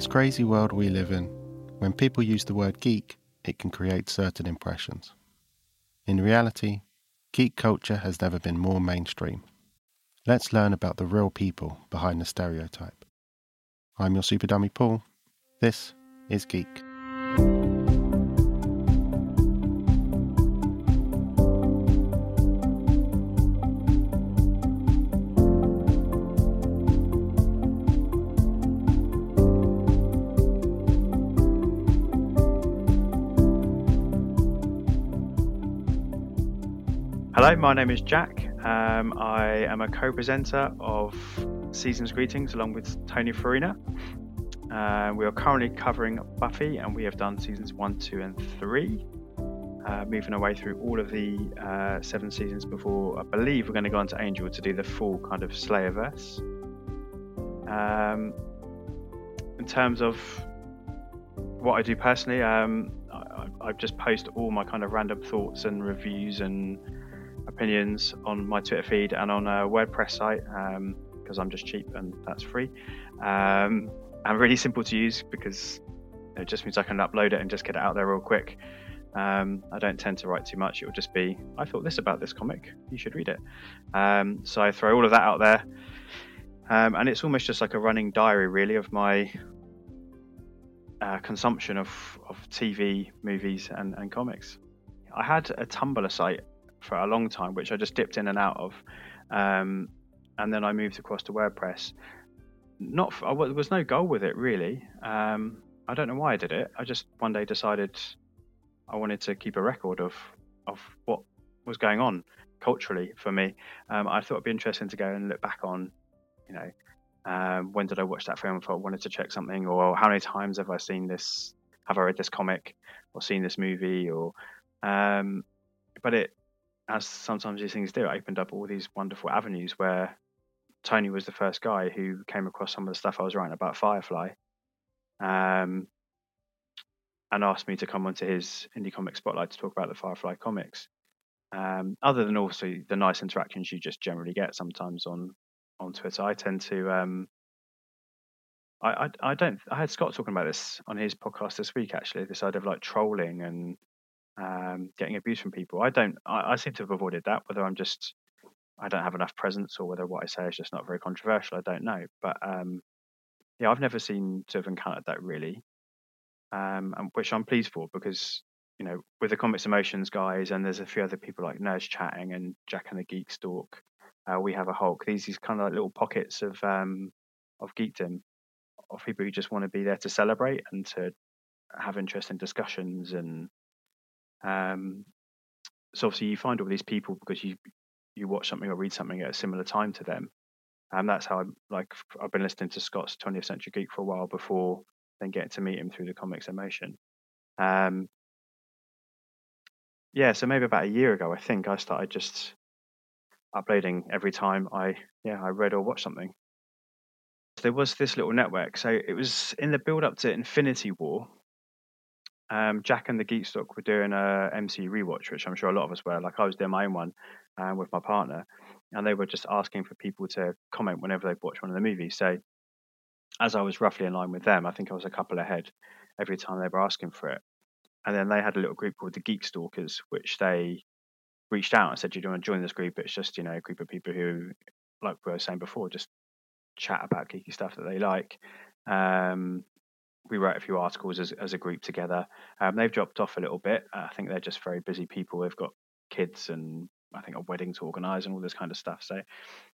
this crazy world we live in, when people use the word geek, it can create certain impressions. In reality, geek culture has never been more mainstream. Let's learn about the real people behind the stereotype. I'm your super dummy Paul. This is Geek. My name is Jac. Um, I am a co presenter of Season's Greetings along with Tony Farina. Uh, we are currently covering Buffy and we have done seasons one, two, and three. Uh, moving our way through all of the uh, seven seasons before I believe we're going to go on to Angel to do the full kind of Slayerverse. Um, in terms of what I do personally, um, I, I just post all my kind of random thoughts and reviews and opinions on my Twitter feed and on a WordPress site because um, I'm just cheap and that's free. Um, and really simple to use because it just means I can upload it and just get it out there real quick. Um, I don't tend to write too much. It will just be, I thought this about this comic. You should read it. Um, so I throw all of that out there. Um, and it's almost just like a running diary, really, of my uh, consumption of, of TV, movies, and, and comics. I had a Tumblr site for a long time, which I just dipped in and out of. Um, and then I moved across to WordPress. Not, for, there was no goal with it really. Um, I don't know why I did it. I just one day decided I wanted to keep a record of of what was going on culturally for me. Um, I thought it'd be interesting to go and look back on, you know, um, when did I watch that film if I wanted to check something, or how many times have I seen this, have I read this comic, or seen this movie, or, um, but it as sometimes these things do, it opened up all these wonderful avenues where Tony was the first guy who came across some of the stuff I was writing about Firefly, um, and asked me to come onto his indie comic spotlight to talk about the Firefly comics. Um, other than also the nice interactions you just generally get sometimes on on Twitter, I tend to um, I, I, I don't I had Scott talking about this on his podcast this week actually this idea of like trolling and um, getting abuse from people. I don't. I, I, seem to have avoided that. Whether I'm just I don't have enough presence, or whether what I say is just not very controversial, I don't know. But um, yeah, I've never seen to have encountered that really, um, which I'm pleased for because you know with the Comics In Motion guys, and there's a few other people like Nerds chatting and Jack and the Geek Stalk. Uh, we have a Hulk. These these kind of like little pockets of um, of geekdom of people who just want to be there to celebrate and to have interesting discussions and um, so obviously you find all these people because you you watch something or read something at a similar time to them, and that's how I'm like I've been listening to Scott's 20th Century Geek for a while before then getting to meet him through the Comics In Motion. Um, yeah, so maybe about a year ago, I think I started just uploading every time I yeah I read or watched something. There was this little network, so it was in the build up to Infinity War um, Jack and the Geek Stalk were doing a MCU rewatch, which I'm sure a lot of us were. Like I was doing my own one um, with my partner, and they were just asking for people to comment whenever they've watched one of the movies. So as I was roughly in line with them, I think I was a couple ahead every time they were asking for it. And then they had a little group called the Geek Stalkers, which they reached out and said, "Do you want to join this group?" It's just you know a group of people who, like we were saying before, just chat about geeky stuff that they like. Um, we wrote a few articles as, as a group together. Um, they've dropped off a little bit. Uh, I think they're just very busy people. They've got kids and I think a wedding to organise and all this kind of stuff. So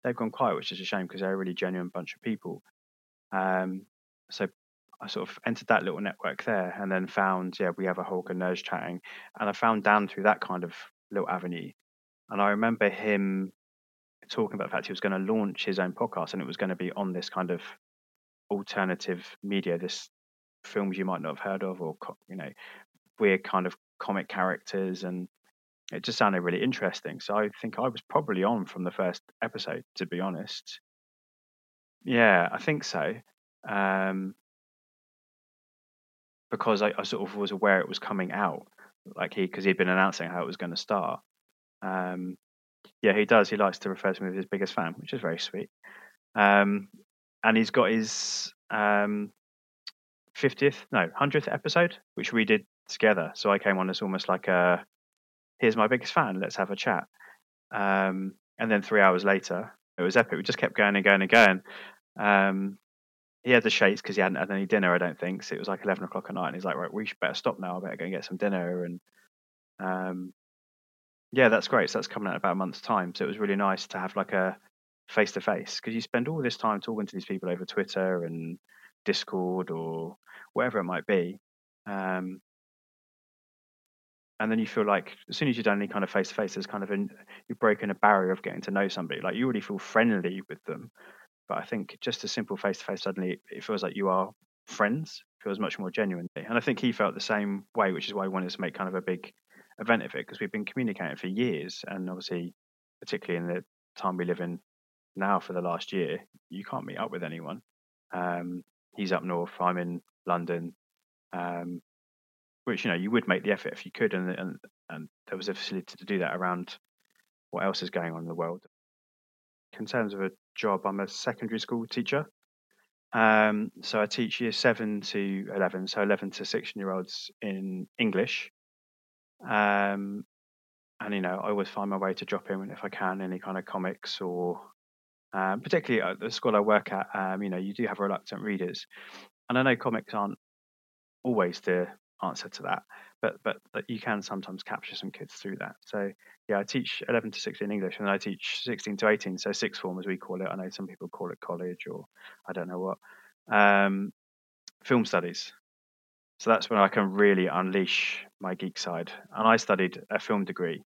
they've gone quiet, which is a shame because they're a really genuine bunch of people. Um, so I sort of entered that little network there and then found, yeah, we have a and Nerds chatting. And I found Dan through that kind of little avenue. And I remember him talking about the fact he was going to launch his own podcast and it was going to be on this kind of alternative media, this films you might not have heard of, or you know, weird kind of comic characters, and it just sounded really interesting. So I think I was probably on from the first episode, to be honest. Yeah, I think so. Um, because I, I, sort of was aware it was coming out, like he because he'd been announcing how it was going to start. Um, yeah, he does. He likes to refer to me as his biggest fan, which is very sweet. Um, and he's got his um, 50th, no, 100th episode, which we did together. So I came on as almost like a, here's my biggest fan, let's have a chat. Um, and then three hours later, it was epic. We just kept going and going and going. Um, he had the shakes because he hadn't had any dinner, I don't think. So it was like 11 o'clock at night. And he's like, right, we should better stop now. I better go and get some dinner. And um, yeah, that's great. So that's coming out about a month's time. So it was really nice to have like a face to face because you spend all this time talking to these people over Twitter and Discord or whatever it might be. Um, and then you feel like as soon as you've done any kind of face to face, there's kind of an, you've broken a barrier of getting to know somebody. Like you already feel friendly with them, but I think just a simple face to face, suddenly it feels like you are friends. Feels much more genuine, and I think he felt the same way, which is why he wanted to make kind of a big event of it because we've been communicating for years, and obviously, particularly in the time we live in now for the last year, you can't meet up with anyone. Um, he's up north, I'm in London, um, which you know you would make the effort if you could, and and and there was a facility to do that around what else is going on in the world. In terms of a job, I'm a secondary school teacher. Um, so I teach year seven to eleven, so eleven to sixteen year olds in English. Um, and you know, I always find my way to drop in if I can any kind of comics or um, particularly at the school I work at, um, you know, you do have reluctant readers, and I know comics aren't always the answer to that, but but, you can sometimes capture some kids through that. So yeah, I teach 11 to 16 English, and I teach 16 to 18, so sixth form as we call it. I know some people call it college, or I don't know what. Um, film studies. So that's when I can really unleash my geek side. And I studied a film degree.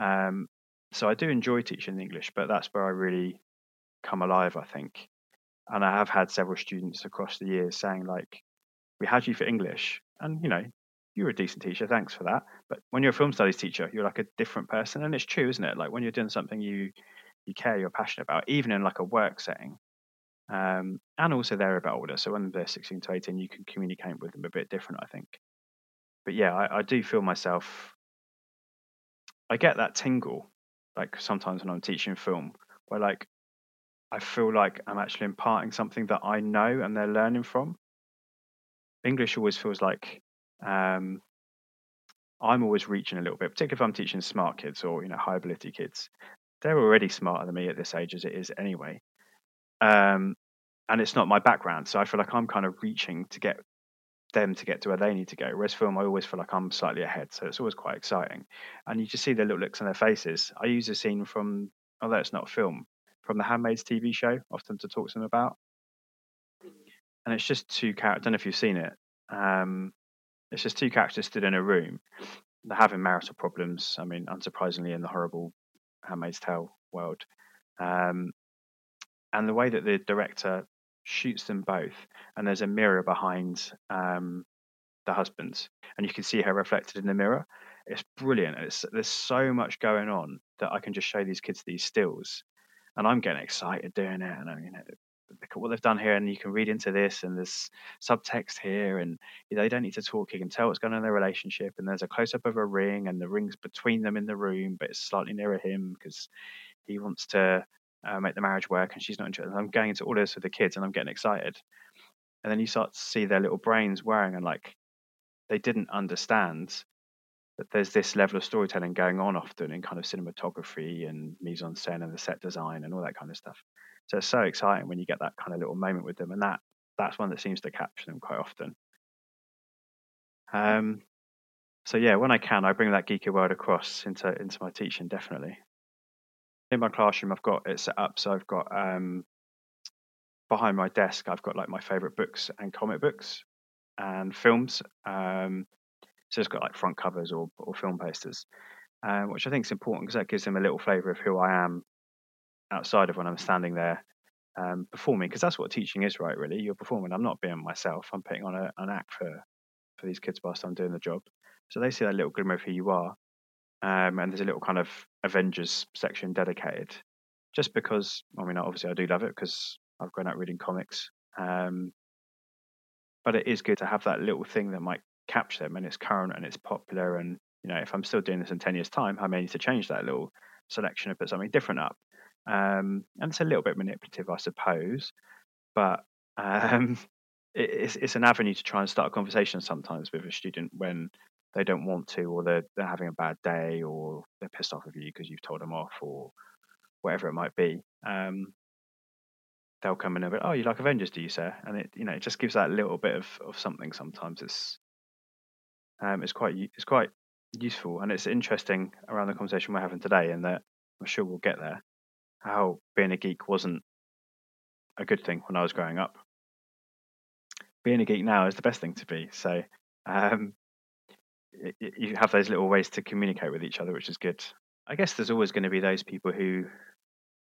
Um, so I do enjoy teaching English, but that's where I really come alive, I think. And I have had several students across the years saying, like, we had you for English, and you know, you're a decent teacher, thanks for that. But when you're a film studies teacher, you're like a different person, and it's true, isn't it? Like when you're doing something you you care, you're passionate about, even in like a work setting, um, and also they're a bit older, so when they're 16 to 18, you can communicate with them a bit different, I think. But yeah, I, I do feel myself. I get that tingle, like sometimes when I'm teaching film, where like I feel like I'm actually imparting something that I know and they're learning from. English always feels like um, I'm always reaching a little bit, particularly if I'm teaching smart kids or you know high ability kids. They're already smarter than me at this age as it is anyway, um, and it's not my background, so I feel like I'm kind of reaching to get them to get to where they need to go. Whereas film, I always feel like I'm slightly ahead, so it's always quite exciting. And you just see the little looks on their faces. I use a scene from, although it's not film, from the Handmaid's TV show, often to talk to them about. And it's just two characters. I don't know if you've seen it. Um, it's just two characters stood in a room. They're having marital problems. I mean, unsurprisingly, in the horrible Handmaid's Tale world. Um, and the way that the director shoots them both, and there's a mirror behind um, the husbands, and you can see her reflected in the mirror. It's brilliant. It's, there's so much going on that I can just show these kids these stills, and I'm getting excited doing it. And I mean, look at what they've done here, and you can read into this, and there's subtext here, and they don't need to talk. You can tell what's going on in their relationship, and there's a close up of a ring, and the ring's between them in the room, but it's slightly nearer him because he wants to uh, make the marriage work, and she's not interested. I'm going into all this with the kids, and I'm getting excited, and then you start to see their little brains wearing, and like they didn't understand there's this level of storytelling going on often in kind of cinematography and mise en scène and the set design and all that kind of stuff. So it's so exciting when you get that kind of little moment with them, and that that's one that seems to capture them quite often. Um, so yeah, when I can, I bring that geeky world across into into my teaching. Definitely. In my classroom, I've got it set up so I've got um, behind my desk, I've got like my favorite books and comic books and films. Um, so it's got like front covers or, or film posters, um, which I think is important because that gives them a little flavour of who I am outside of when I'm standing there um, performing. Because that's what teaching is, right? Really, you're performing. I'm not being myself. I'm putting on a, an act for for these kids whilst I'm doing the job. So they see that little glimmer of who you are, um, and there's a little kind of Avengers section dedicated. Just because, I mean, obviously I do love it because I've grown up reading comics. Um, but it is good to have that little thing that might capture them and it's current and it's popular and you know if i'm still doing this in 10 years time i may need to change that little selection and put something different up um, and it's a little bit manipulative i suppose but um, it's it's an avenue to try and start a conversation sometimes with a student when they don't want to, or they're they're having a bad day, or they're pissed off with you because you've told them off, or whatever it might be. Um, they'll come in and be, oh, you like Avengers, do you, sir? And it you know it just gives that little bit of, of something. Sometimes it's um, it's quite it's quite useful, and it's interesting around the conversation we're having today, and that I'm sure we'll get there. How being a geek wasn't a good thing when I was growing up. Being a geek now is the best thing to be. So um, you have those little ways to communicate with each other, which is good. I guess there's always going to be those people who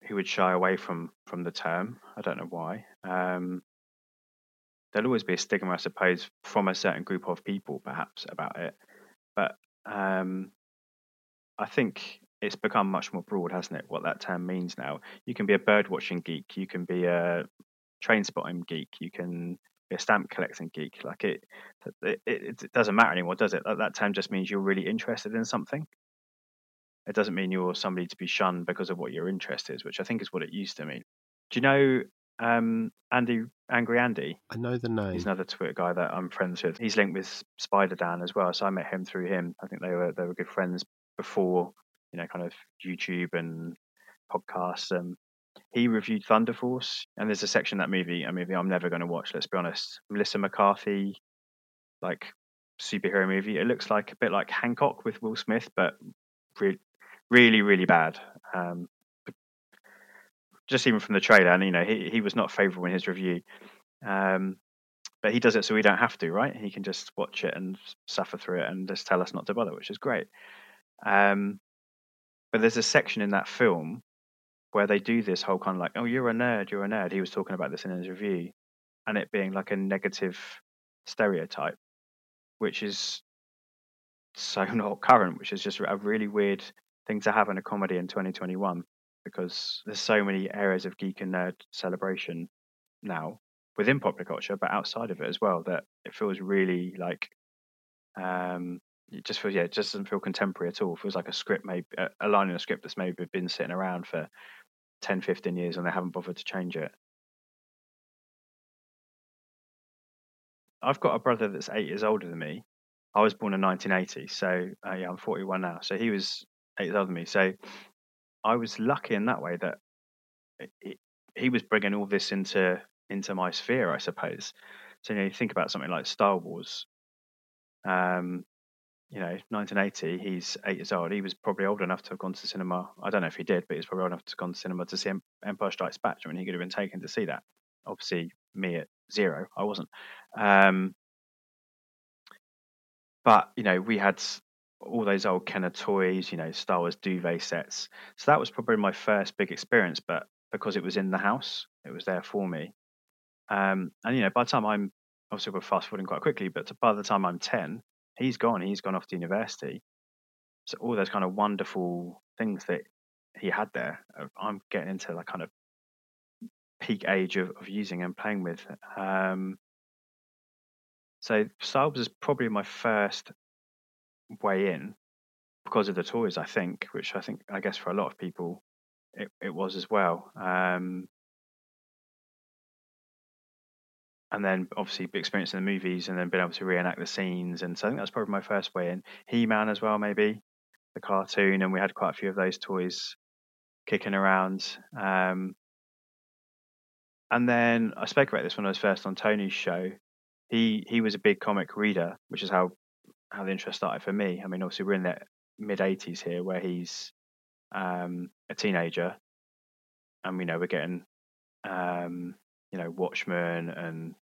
who would shy away from from the term. I don't know why. Um, there'll always be a stigma, I suppose, from a certain group of people, perhaps, about it. But um, I think it's become much more broad, hasn't it? What that term means now. You can be a bird watching geek. You can be a train spotting geek. You can be a stamp collecting geek. Like it, it, it, it doesn't matter anymore, does it? That, that term just means you're really interested in something. It doesn't mean you're somebody to be shunned because of what your interest is, which I think is what it used to mean. Do you know um, Andy Angry Andy? I know the name. He's another Twitter guy that I'm friends with. He's linked with Spider Dan as well, so I met him through him. I think they were they were good friends before, you know, kind of YouTube and podcasts. Um, he reviewed Thunder Force, and there's a section that movie, a movie I'm never going to watch. Let's be honest. Melissa McCarthy, like superhero movie. It looks like a bit like Hancock with Will Smith, but re- really, really bad. Um, just even from the trailer, and you know, he he was not favourable in his review. Um, but he does it so we don't have to, right? He can just watch it and suffer through it and just tell us not to bother, which is great. Um, but there's a section in that film where they do this whole kind of like, oh, you're a nerd, you're a nerd. He was talking about this in his review, and it being like a negative stereotype, which is so not current, which is just a really weird thing to have in a comedy in 2021 because there's so many areas of geek and nerd celebration now within popular culture, but outside of it as well, that it feels really like um, it just feels yeah, it just doesn't feel contemporary at all. It feels like a script, maybe a line in a script that's maybe been sitting around for 10, 15 years and they haven't bothered to change it. I've got a brother that's eight years older than me. I was born in 1980, so uh, yeah, I'm 41 now. So he was eight years older than me. So I was lucky in that way that it, it, he was bringing all this into into my sphere, I suppose. So you know, you think about something like Star Wars. Um, you know, 1980, he's eight years old. He was probably old enough to have gone to the cinema. I don't know if he did, but he was probably old enough to have gone to cinema to see Empire Strikes Back. I mean, he could have been taken to see that. Obviously, me at zero, I wasn't. Um, but you know, we had all those old Kenner toys, you know, Star Wars duvet sets. So that was probably my first big experience. But because it was in the house, it was there for me. Um, and you know, by the time I'm obviously we're fast forwarding quite quickly, but by the time I'm ten, he's gone. He's gone off to university. So all those kind of wonderful things that he had there, uh, I'm getting into that kind of peak age of, of using and playing with. Um, so Star Wars is probably my first way in because of the toys, I think, which I think, I guess for a lot of people, it, it was as well. Um, and then obviously experiencing the movies and then being able to reenact the scenes. And so I think that's probably my first way in. He Man as well, maybe the cartoon, and we had quite a few of those toys kicking around. Um, and then I spoke about this when I was first on Tony's show. He he was a big comic reader, which is how how the interest started for me. I mean, obviously we're in the mid '80s here, where he's um, a teenager, and we know we're getting um, you know, Watchmen and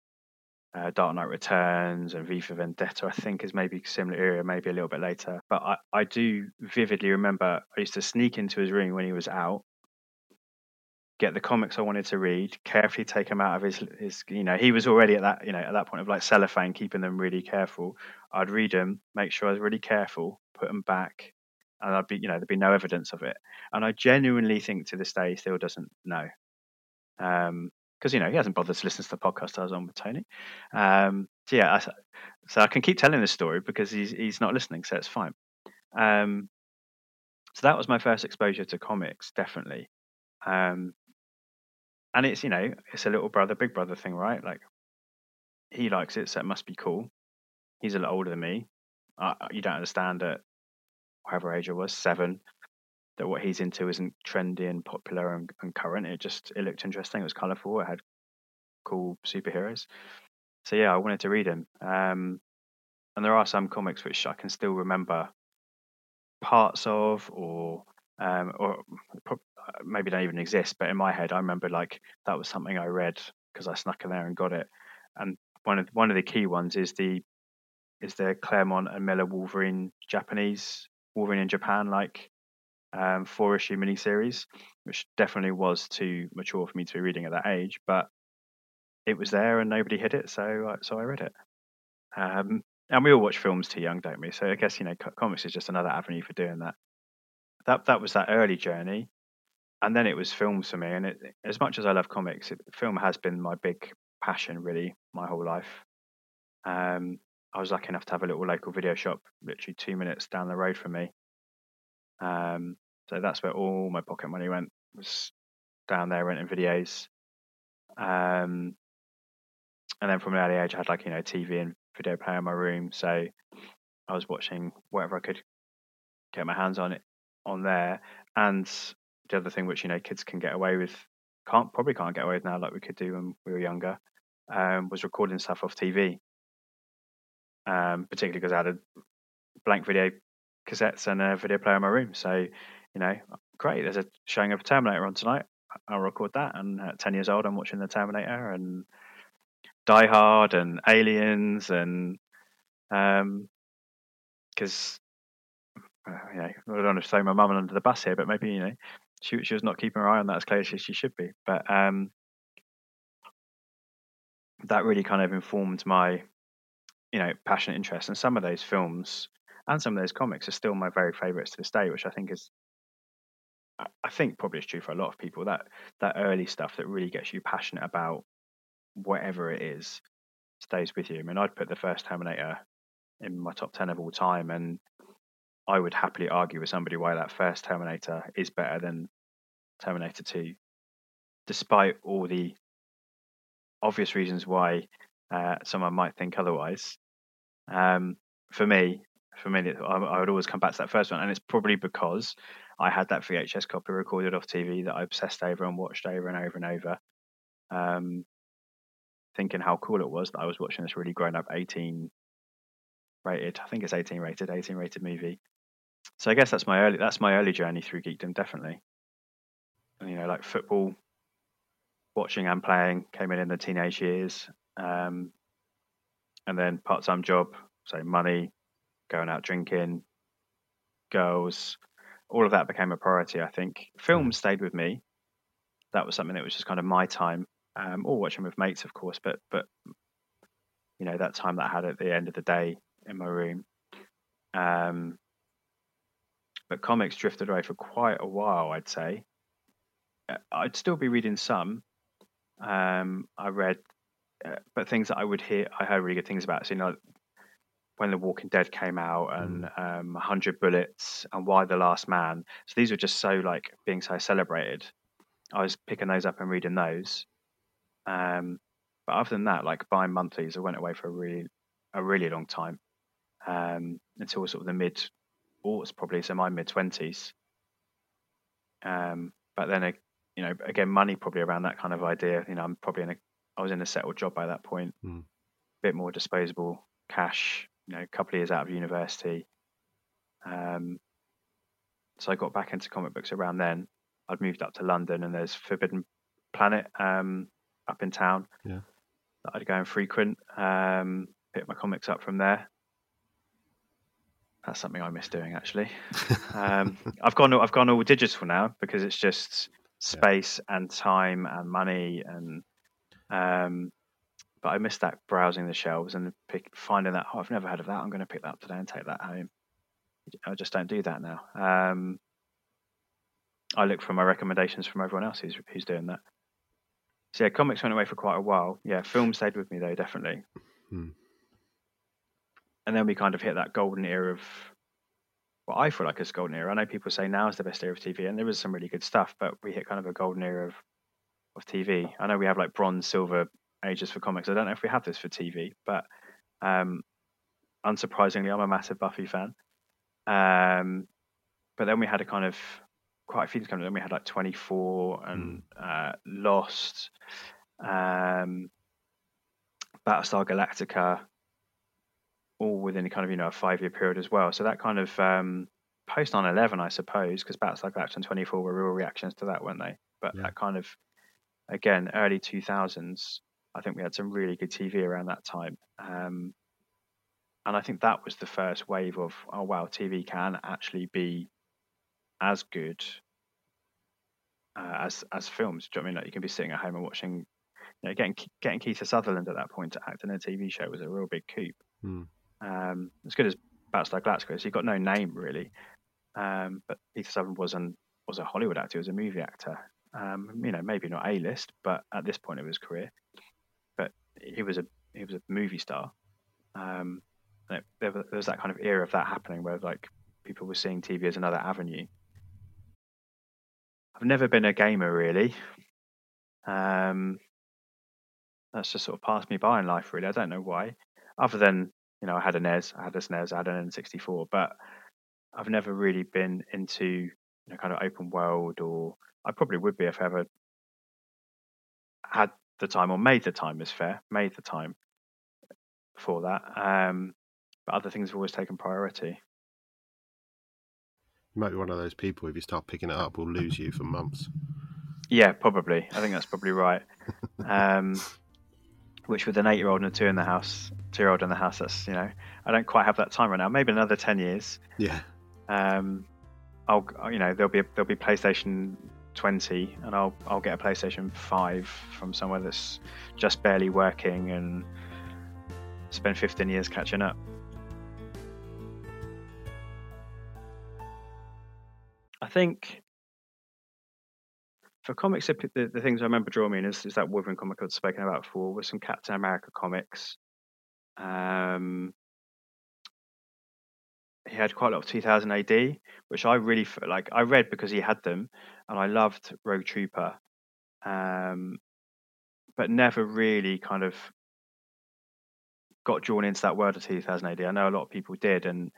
uh, Dark Knight Returns and V for Vendetta, I think is maybe similar area, maybe a little bit later. But I, I do vividly remember I used to sneak into his room when he was out, get the comics I wanted to read, carefully take them out of his, his you know, he was already at that, you know, at that point of like cellophane, keeping them really careful. I'd read them, make sure I was really careful, put them back, and I'd be, you know, there'd be no evidence of it. And I genuinely think to this day he still doesn't know. Um, because you know he hasn't bothered to listen to the podcast I was on with Tony. Um, so yeah, I, so I can keep telling this story because he's he's not listening, so it's fine. Um, so that was my first exposure to comics, definitely. Um, and it's you know it's a little brother, big brother thing, right? Like he likes it, so it must be cool. He's a lot older than me. Uh, you don't understand at whatever age I was, seven, that what he's into isn't trendy and popular and, and current. It just it looked interesting. It was colourful. It had cool superheroes. So yeah, I wanted to read him. Um, and there are some comics which I can still remember parts of, or um, or maybe don't even exist. But in my head, I remember like that was something I read because I snuck in there and got it. And one of one of the key ones is the is the Claremont and Miller Wolverine Japanese Wolverine in Japan like um, four issue miniseries, which definitely was too mature for me to be reading at that age. But it was there and nobody hid it, so so I read it. Um, and we all watch films too young, don't we? So I guess you know comics is just another avenue for doing that. That that was that early journey, and then it was films for me. And it, as much as I love comics, it, film has been my big passion really my whole life. Um, I was lucky enough to have a little local video shop, literally two minutes down the road from me. Um, so that's where all my pocket money went was down there renting videos. Um, and then from an early age, I had like you know TV and video player in my room, so I was watching whatever I could get my hands on it on there. And the other thing which you know kids can get away with, can't probably can't get away with now, like we could do when we were younger, um, was recording stuff off TV. Um, particularly because I had a blank video cassettes and a video player in my room. So, you know, great. There's a showing of Terminator on tonight. I'll record that. And at 10 years old, I'm watching the Terminator and Die Hard and Aliens and um because uh, you know I don't want to throw my mum under the bus here, but maybe you know she she was not keeping her eye on that as closely as she should be. But um that really kind of informed my you know passionate interest, and some of those films and some of those comics are still my very favourites to this day, which I think is I think probably is true for a lot of people. That that early stuff that really gets you passionate about whatever it is stays with you. I mean, I'd put the first Terminator in my top 10 of all time, and I would happily argue with somebody why that first Terminator is better than Terminator 2, despite all the obvious reasons why uh, someone might think otherwise. Um, for me, for me, I, would always come back to that first one, and it's probably because I had that VHS copy recorded off TV that I obsessed over and watched over and over and over. Um, thinking how cool it was that I was watching this really grown up 18 rated, I think it's 18 rated, 18 rated movie. So I guess that's my early that's my early journey through geekdom, definitely. And, you know, like football, watching and playing came in in the teenage years, um, and then part time job, so money, going out drinking, girls, all of that became a priority. I think film mm. stayed with me. That was something that was just kind of my time um, or watching with mates, of course. But but you know that time that I had at the end of the day in my room. Um, but comics drifted away for quite a while, I'd say. Uh, I'd still be reading some. Um, I read, uh, but things that I would hear, I heard really good things about. So you know, when The Walking Dead came out and mm. um, 100 Bullets and Y the Last Man. So these were just so like being so celebrated. I was picking those up and reading those. Um, but other than that, like buying monthlies, I went away for a really, a really long time um, until sort of the mid, or it's probably so my mid twenties. Um, but then, you know, again, money probably around that kind of idea. You know, I'm probably in a, I was in a settled job by that point, mm. a bit more disposable cash. You know, a couple of years out of university. Um, so I got back into comic books around then. I'd moved up to London, and there's Forbidden Planet um, up in town. Yeah. That I'd go and frequent. Um, pick my comics up from there. That's something I miss doing actually. um, I've gone I've gone all digital now because it's just space yeah. and time and money and um, but I miss that browsing the shelves and pick, finding that oh I've never heard of that I'm going to pick that up today and take that home. I just don't do that now. Um, I look for my recommendations from everyone else who's who's doing that. So yeah, comics went away for quite a while. Yeah, film stayed with me though, definitely. Hmm. And then we kind of hit that golden era of what I feel like is golden era. I know people say now is the best era of TV, and there is some really good stuff, but we hit kind of a golden era of of TV. I know we have like bronze, silver, ages for comics. I don't know if we have this for TV, but um, unsurprisingly, I'm a massive Buffy fan. Um, but then we had a kind of quite a few things coming. Then we had like 24 and mm. uh, Lost, um, Battlestar Galactica, all within a kind of you know a five year period as well. So that kind of um, post 9/11, I suppose, because Battlestar Galactica and 24 were real reactions to that, weren't they? But yeah. that kind of again early 2000s. I think we had some really good TV around that time. Um, and I think that was the first wave of oh wow, TV can actually be as good uh, as as films. Do you know I mean like you can be sitting at home and watching, you know, getting getting Kiefer Sutherland at that point to act in a TV show was a real big coup. Hmm. Um, as good as Battlestar Galactica, so he got no name really, um, but Kiefer Sutherland was an was a Hollywood actor, he was a movie actor. Um, you know, maybe not A list, but at this point of his career, but he was a he was a movie star. Um, it, there, there was that kind of era of that happening where like people were seeing TV as another avenue. I've never been a gamer really. Um, that's just sort of passed me by in life really. I don't know why, other than you know I had a NES, I had a SNES, I had an N64, but I've never really been into you know kind of open world or I probably would be if I ever had the time or made the time is fair, made the time for that. Um, but other things have always taken priority. You might be one of those people if you start picking it up, will lose you for months. Yeah, probably. I think that's probably right. Um, which with an eight-year-old and a two in the house, two-year-old in the house, that's you know, I don't quite have that time right now. Maybe another ten years. Yeah. Um, I'll you know there'll be there'll be PlayStation 20, and I'll I'll get a PlayStation 5 from somewhere that's just barely working and spend 15 years catching up. I think for comics, the, the things I remember drawing in is, is that Wolverine comic I've spoken about before, with some Captain America comics. Um, he had quite a lot of 2000 AD, which I really like. I read because he had them, and I loved Rogue Trooper, um, but never really kind of got drawn into that world of 2000 AD. I know a lot of people did and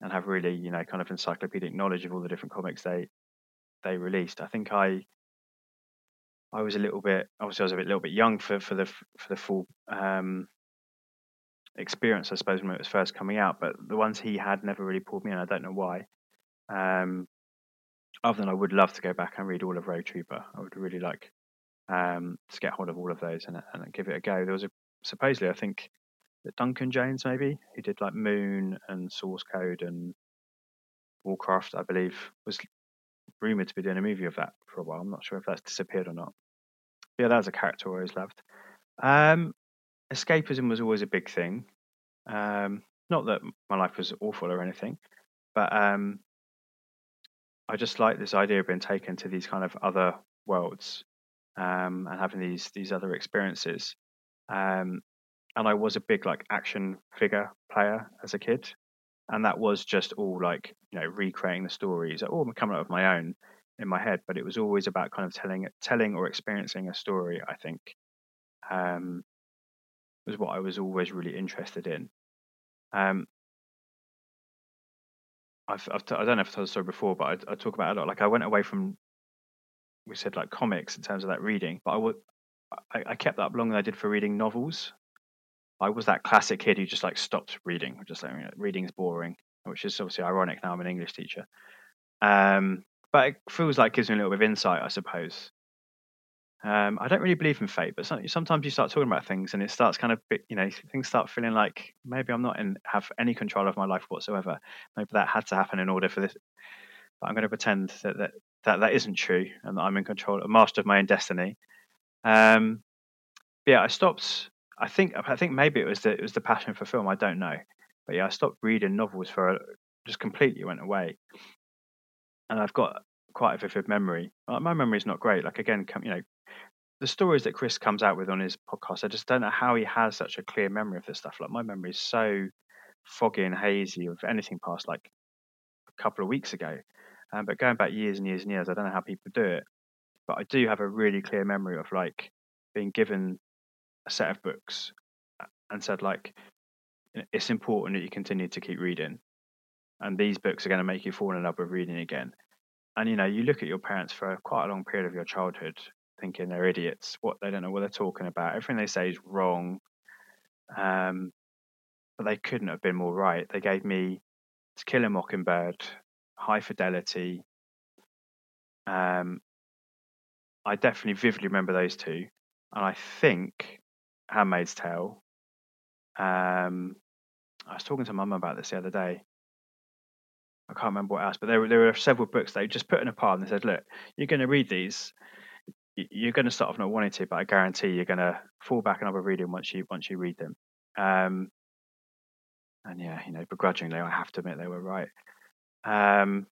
and have really you know kind of encyclopedic knowledge of all the different comics they they released. I think I I was a little bit obviously I was a bit, little bit young for for the for the full um, experience I suppose when it was first coming out, but the ones he had never really pulled me in. I don't know why. Um, other than I would love to go back and read all of Rogue Trooper. I would really like um, to get hold of all of those and, and give it a go. There was a supposedly I think Duncan Jones maybe who did like Moon and Source Code and Warcraft, I believe, was rumored to be doing a movie of that for a while. I'm not sure if that's disappeared or not. But yeah, that was a character I always loved. Um, escapism was always a big thing. Um, not that my life was awful or anything, but um, I just like this idea of being taken to these kind of other worlds um, and having these these other experiences. Um, and I was a big like action figure player as a kid, and that was just all like you know recreating the stories, or coming up with my own in my head. But it was always about kind of telling telling or experiencing a story. I think um, was what I was always really interested in. Um, I've, I've t- I don't know if I've told the story before, but I, I talk about it a lot. Like I went away from, we said like comics in terms of that reading, but I would, I, I kept that up longer than I did for reading novels. I was that classic kid who just like stopped reading, just like you know, reading's boring, which is obviously ironic now. I'm an English teacher, um, but it feels like it gives me a little bit of insight, I suppose. Um, I don't really believe in fate, but sometimes you start talking about things and it starts kind of, you know, things start feeling like maybe I'm not in have any control of my life whatsoever. Maybe that had to happen in order for this. But I'm going to pretend that that that, that isn't true and that I'm in control, a master of my own destiny. Um, yeah, I stopped I think I think maybe it was the it was the passion for film. I don't know, but yeah, I stopped reading novels for a, just completely went away, and I've got quite a vivid memory. My memory is not great. Like again, you know, the stories that Chris comes out with on his podcast, I just don't know how he has such a clear memory of this stuff. Like my memory is so foggy and hazy of anything past like a couple of weeks ago. Um, but going back years and years and years, I don't know how people do it. But I do have a really clear memory of like being given a set of books and said like it's important that you continue to keep reading and these books are going to make you fall in love with reading again and you know you look at your parents for quite a long period of your childhood thinking they're idiots what they don't know what they're talking about everything they say is wrong um, but they couldn't have been more right they gave me to kill a mockingbird high fidelity um, i definitely vividly remember those two and i think handmaid's tale um, I was talking to mum about this the other day. I can't remember what else, but there were there were several books they just put in a pile and they said, "Look, you're going to read these. You're going to start off not wanting to, but I guarantee you're going to fall back and have a reading once you once you read them." Um, and yeah, you know, begrudgingly, I have to admit they were right. Um,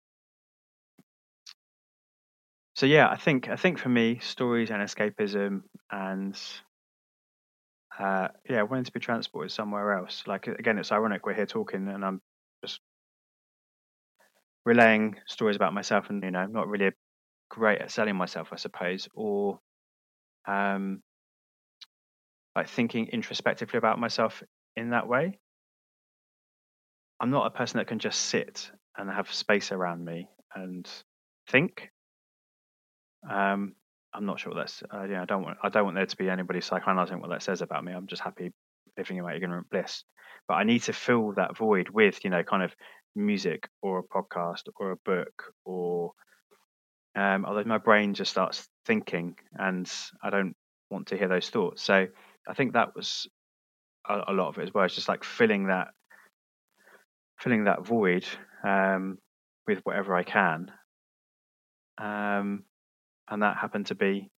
so yeah, I think I think for me, stories and escapism and uh, yeah, wanting to be transported somewhere else. Like again, it's ironic we're here talking, and I'm just relaying stories about myself, and you know, I'm not really great at selling myself, I suppose, or um, like thinking introspectively about myself in that way. I'm not a person that can just sit and have space around me and think. Um, I'm not sure what that's. Uh, yeah, I don't want. I don't want there to be anybody psychoanalyzing what that says about me. I'm just happy living in my ignorant bliss. But I need to fill that void with, you know, kind of music or a podcast or a book or. Um, although my brain just starts thinking, and I don't want to hear those thoughts. So I think that was a, a lot of it as well. It's just like filling that, filling that void um, with whatever I can. Um, and that happened to be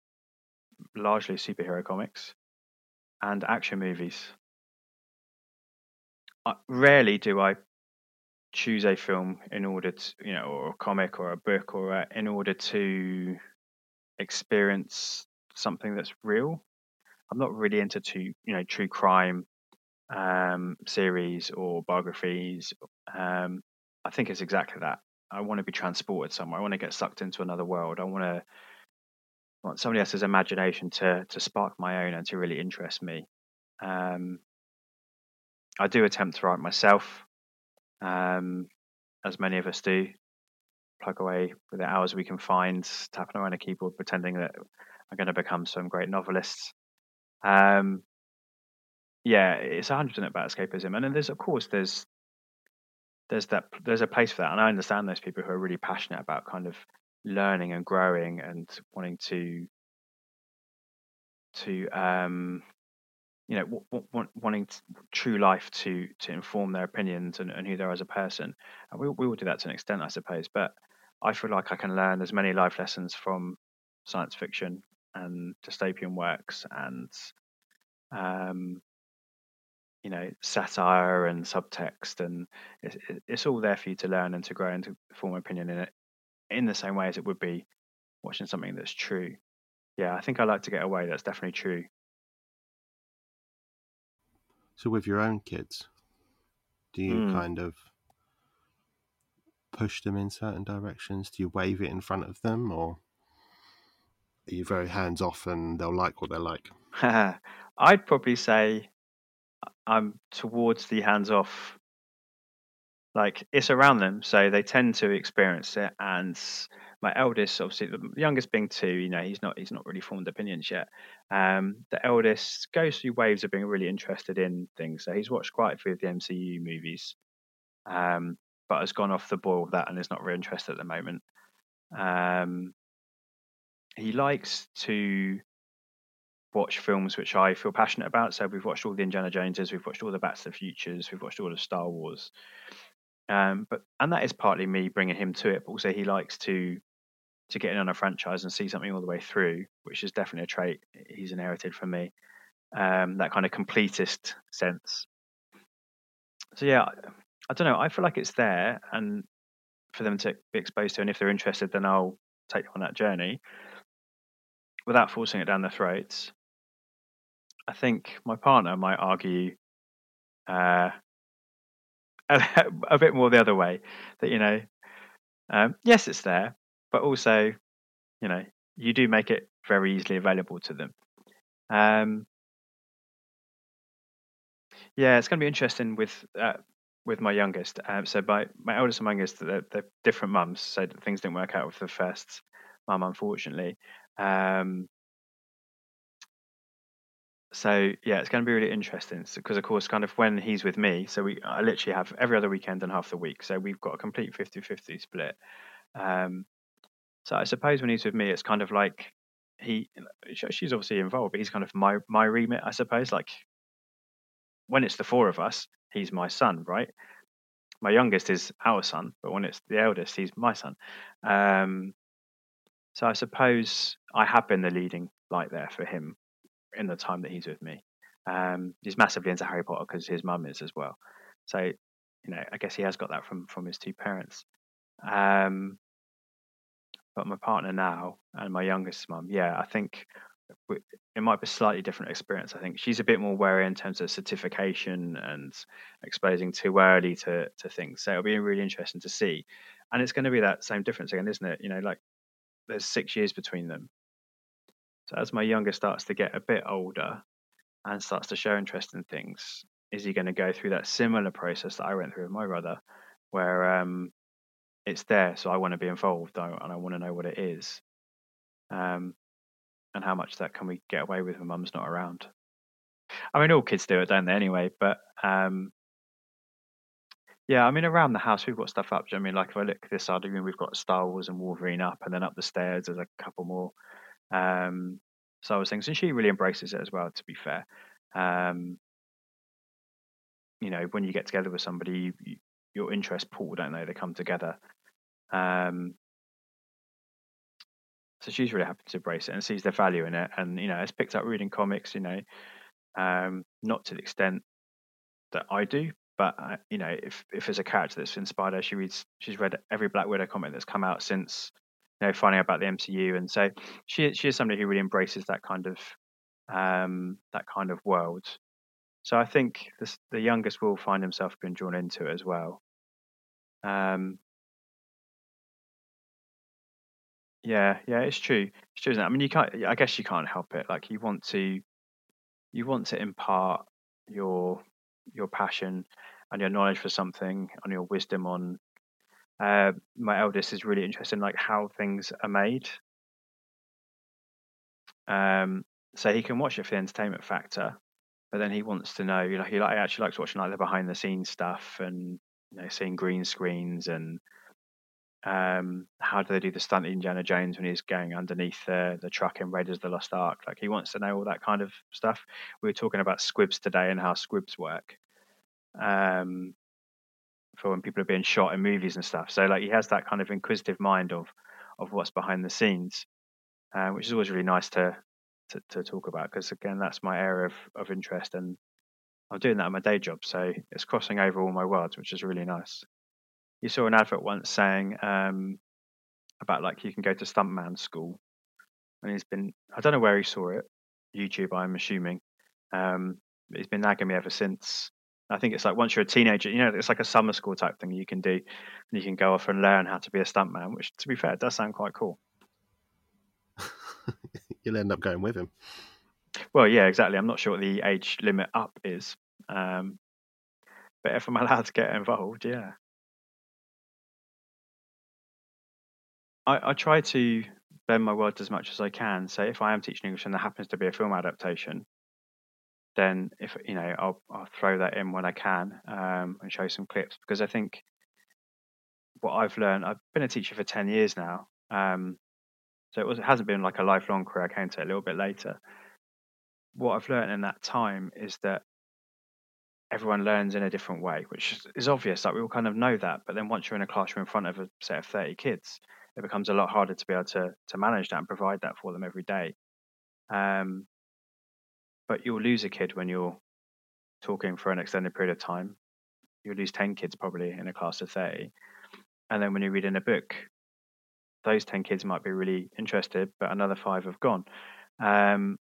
largely superhero comics and action movies. I, rarely do I choose a film in order to, you know, or a comic or a book or a, in order to experience something that's real. I'm not really into to, you know, true crime um, series or biographies. Um, I think it's exactly that. I want to be transported somewhere. I want to get sucked into another world. I want to want somebody else's imagination to to spark my own and to really interest me. Um, I do attempt to write myself, um, as many of us do. Plug away with the hours we can find, tapping around a keyboard, pretending that I'm going to become some great novelist. Um, yeah, it's 100% about escapism, and then there's of course there's there's that there's a place for that, and I understand those people who are really passionate about kind of learning and growing and wanting to to um, you know w- w- wanting true life to to inform their opinions and, and who they are as a person and we, we will do that to an extent i suppose but i feel like i can learn as many life lessons from science fiction and dystopian works and um, you know satire and subtext and it's, it's all there for you to learn and to grow and to form an opinion in it in the same way as it would be watching something that's true. Yeah, I think I like to get away. That's definitely true. So, with your own kids, do you mm. kind of push them in certain directions? Do you wave it in front of them, or are you very hands off and they'll like what they like? I'd probably say I'm towards the hands off like it's around them, so they tend to experience it. And my eldest, obviously, the youngest being two, you know, he's not he's not really formed opinions yet. Um, the eldest goes through waves of being really interested in things. So he's watched quite a few of the MCU movies, um, but has gone off the boil of that and is not really interested at the moment. Um, he likes to watch films which I feel passionate about. So we've watched all the Indiana Joneses, we've watched all the Back to the Futures, we've watched all of Star Wars. Um, but and that is partly me bringing him to it, but also he likes to to get in on a franchise and see something all the way through, which is definitely a trait he's inherited from me. Um, that kind of completist sense. So yeah, I don't know. I feel like it's there, and for them to be exposed to, and if they're interested, then I'll take them on that journey without forcing it down their throats. I think my partner might argue uh, a, bit more the other way. That you know, um, yes, it's there, but also, you know, you do make it very easily available to them. Um, Yeah, it's going to be interesting with uh, with my youngest. Um, so my my eldest and youngest, they're, they're different mums, so things didn't work out with the first mum, unfortunately. Um, so yeah, it's going to be really interesting because, of course, kind of when he's with me, so we I literally have every other weekend and half the week, so we've got a complete 50-50 split. Um, so I suppose when he's with me, it's kind of like he, she's obviously involved, but he's kind of my my remit, I suppose. Like when it's the four of us, he's my son, right? My youngest is our son, but when it's the eldest, he's my son. Um, so I suppose I have been the leading light there for him in the time that he's with me. Um, he's massively into Harry Potter because his mum is as well. So, you know, I guess he has got that from from his two parents. Um, but my partner now and my youngest mum, yeah, I think it might be a slightly different experience. I think she's a bit more wary in terms of certification and exposing too early to to things. So it'll be really interesting to see, and it's going to be that same difference again, isn't it? You know, like there's six years between them. So as my youngest starts to get a bit older and starts to show interest in things, is he going to go through that similar process that I went through with my brother, where um, it's there, so I want to be involved and I want to know what it is. Um, and how much that can we get away with when mum's not around. I mean, all kids do it, don't they? Anyway, but um, yeah, I mean, around the house we've got stuff up. I mean, like if I look this side of the room, we've got Star Wars and Wolverine up, and then up the stairs there's a couple more um, Star Wars things, and she really embraces it as well. To be fair, um, you know, when you get together with somebody, you, you, your interests pool, don't they? They come together. Um, so she's really happy to embrace it and sees the value in it, and you know, has picked up reading comics. You know, um, not to the extent that I do, but uh, you know, if if there's a character that's inspired her, she reads. She's read every Black Widow comic that's come out since you know finding out about the MCU, and so she she is somebody who really embraces that kind of um, that kind of world. So I think this, the youngest will find himself being drawn into it as well. Um, Yeah, yeah, it's true. It's true? I mean, you can't. I guess you can't help it. Like you want to, you want to impart your your passion and your knowledge for something and your wisdom on. Uh, my eldest is really interested in like how things are made. Um, so he can watch it for the entertainment factor, but then he wants to know. You know, he like actually likes watching like the behind the scenes stuff and you know seeing green screens and um, how do they do the stunt in Indiana Jones when he's going underneath the, the truck in Raiders of the Lost Ark? Like he wants to know all that kind of stuff. We were talking about squibs today and how squibs work. Um, for when people are being shot in movies and stuff. So like he has that kind of inquisitive mind of of what's behind the scenes, uh, which is always really nice to to, to talk about because again that's my area of, of interest and I'm doing that in my day job, so it's crossing over all my worlds, which is really nice you saw an advert once saying um, about like you can go to stuntman school, and he's been I don't know where he saw it, YouTube I'm assuming. Um, he's been nagging me ever since. I think it's like once you're a teenager, you know, it's like a summer school type thing you can do, and you can go off and learn how to be a stuntman. Which, to be fair, does sound quite cool. You'll end up going with him. Well, yeah, exactly. I'm not sure what the age limit up is, um, but if I'm allowed to get involved, yeah. I, I try to bend my words as much as I can. So if I am teaching English and there happens to be a film adaptation, then if you know, I'll I'll throw that in when I can um, and show some clips because I think what I've learned. I've been a teacher for ten years now, um, so it, was, it hasn't been like a lifelong career. I came to it a little bit later. What I've learned in that time is that everyone learns in a different way, which is obvious. Like we all kind of know that, but then once you're in a classroom in front of a set of thirty kids, it becomes a lot harder to be able to to manage that and provide that for them every day. Um, but you'll lose a kid when you're talking for an extended period of time. You'll lose ten kids probably in a class of thirty, and then when you read in a book, those ten kids might be really interested, but another five have gone. Um,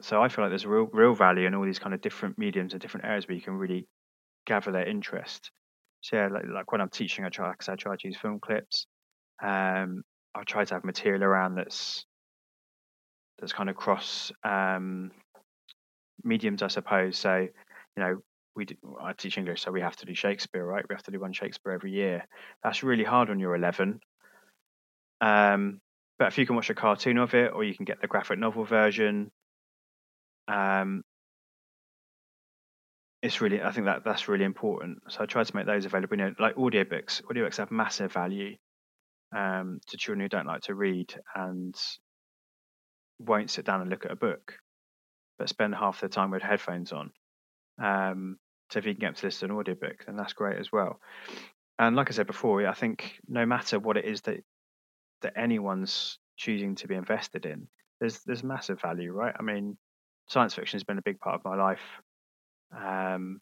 so I feel like there's real real value in all these kind of different mediums and different areas where you can really gather their interest so yeah, like, like when I'm teaching, I try, cause I try to use film clips. Um, I try to have material around that's that's kind of cross um, mediums, I suppose. So, you know, we I teach English, so we have to do Shakespeare, right? We have to do one Shakespeare every year. That's really hard when you're 11. Um, but if you can watch a cartoon of it, or you can get the graphic novel version, um, it's really I think that that's really important. So I try to make those available. You know, like audiobooks. Audiobooks have massive value um, to children who don't like to read and won't sit down and look at a book, but spend half their time with headphones on. Um, so if you can get them to listen to an audiobook, then that's great as well. And like I said before, I think no matter what it is that that anyone's choosing to be invested in, there's there's massive value, right? I mean, science fiction has been a big part of my life, um,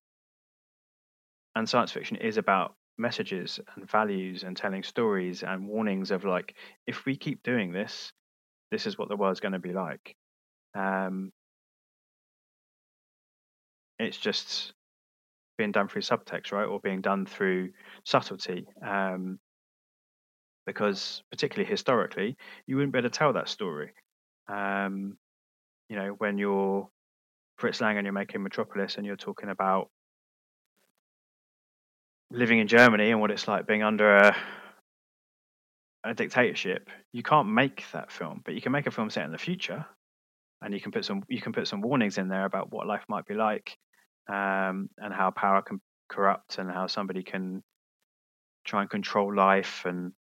and science fiction is about messages and values and telling stories and warnings of like, if we keep doing this, this is what the world's going to be like. Um, it's just being done through subtext, right, or being done through subtlety. Um, because particularly historically, you wouldn't be able to tell that story. Um, you know, when you're Fritz Lang and you're making Metropolis and you're talking about living in Germany and what it's like being under a, a dictatorship, you can't make that film, but you can make a film set in the future, and you can put some you can put some warnings in there about what life might be like, um, and how power can corrupt, and how somebody can try and control life, and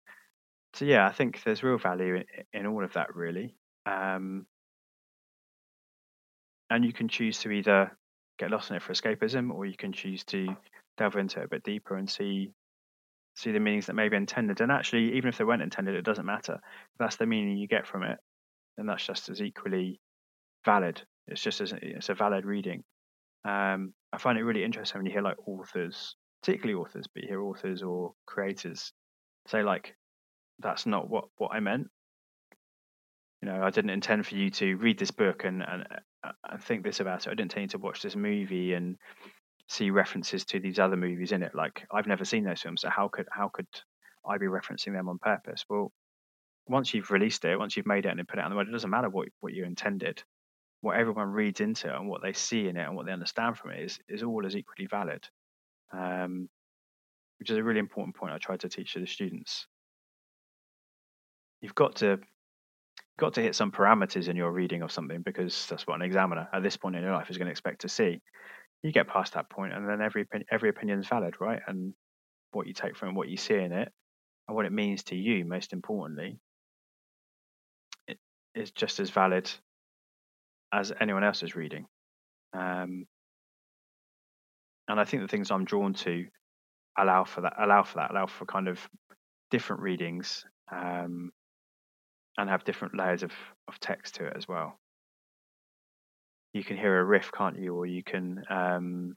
so yeah, I think there's real value in, in all of that, really. Um, and you can choose to either get lost in it for escapism, or you can choose to delve into it a bit deeper and see see the meanings that may be intended. And actually, even if they weren't intended, it doesn't matter. If that's the meaning you get from it, then that's just as equally valid. It's just as it's a valid reading. Um, I find it really interesting when you hear like authors, particularly authors, but you hear authors or creators say like, "That's not what what I meant." You know, I didn't intend for you to read this book and and, uh, and think this about it. I didn't intend you to watch this movie and see references to these other movies in it. Like I've never seen those films, so how could how could I be referencing them on purpose? Well, once you've released it, once you've made it and put it out in the world, it doesn't matter what what you intended. What everyone reads into it and what they see in it and what they understand from it is is all as equally valid. Um, which is a really important point I try to teach to the students. You've got to got to hit some parameters in your reading of something because that's what an examiner at this point in your life is going to expect to see you get past that point, and then every every opinion is valid, right? And what you take from what you see in it, and what it means to you, most importantly, it is just as valid as anyone else's reading. Um, and I think the things I'm drawn to allow for that, allow for that, allow for kind of different readings, um, and have different layers of of text to it as well you can hear a riff, can't you? Or you can um,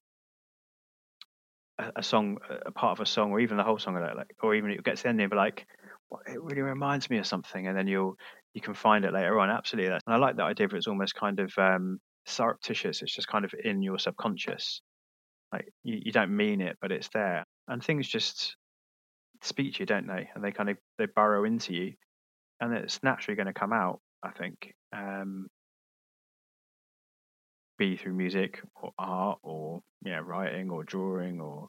a, a, song, a part of a song, or even the whole song, like, or even it gets the end and like, well, it really reminds me of something, and then you'll you can find it later on. Absolutely, and I like that idea. Of it's almost kind of um, surreptitious. It's just kind of in your subconscious. Like you, you don't mean it, but it's there, and things just speak to you, don't they? And they kind of they burrow into you, and it's naturally going to come out. I think. Um, be through music or art or yeah writing or drawing or,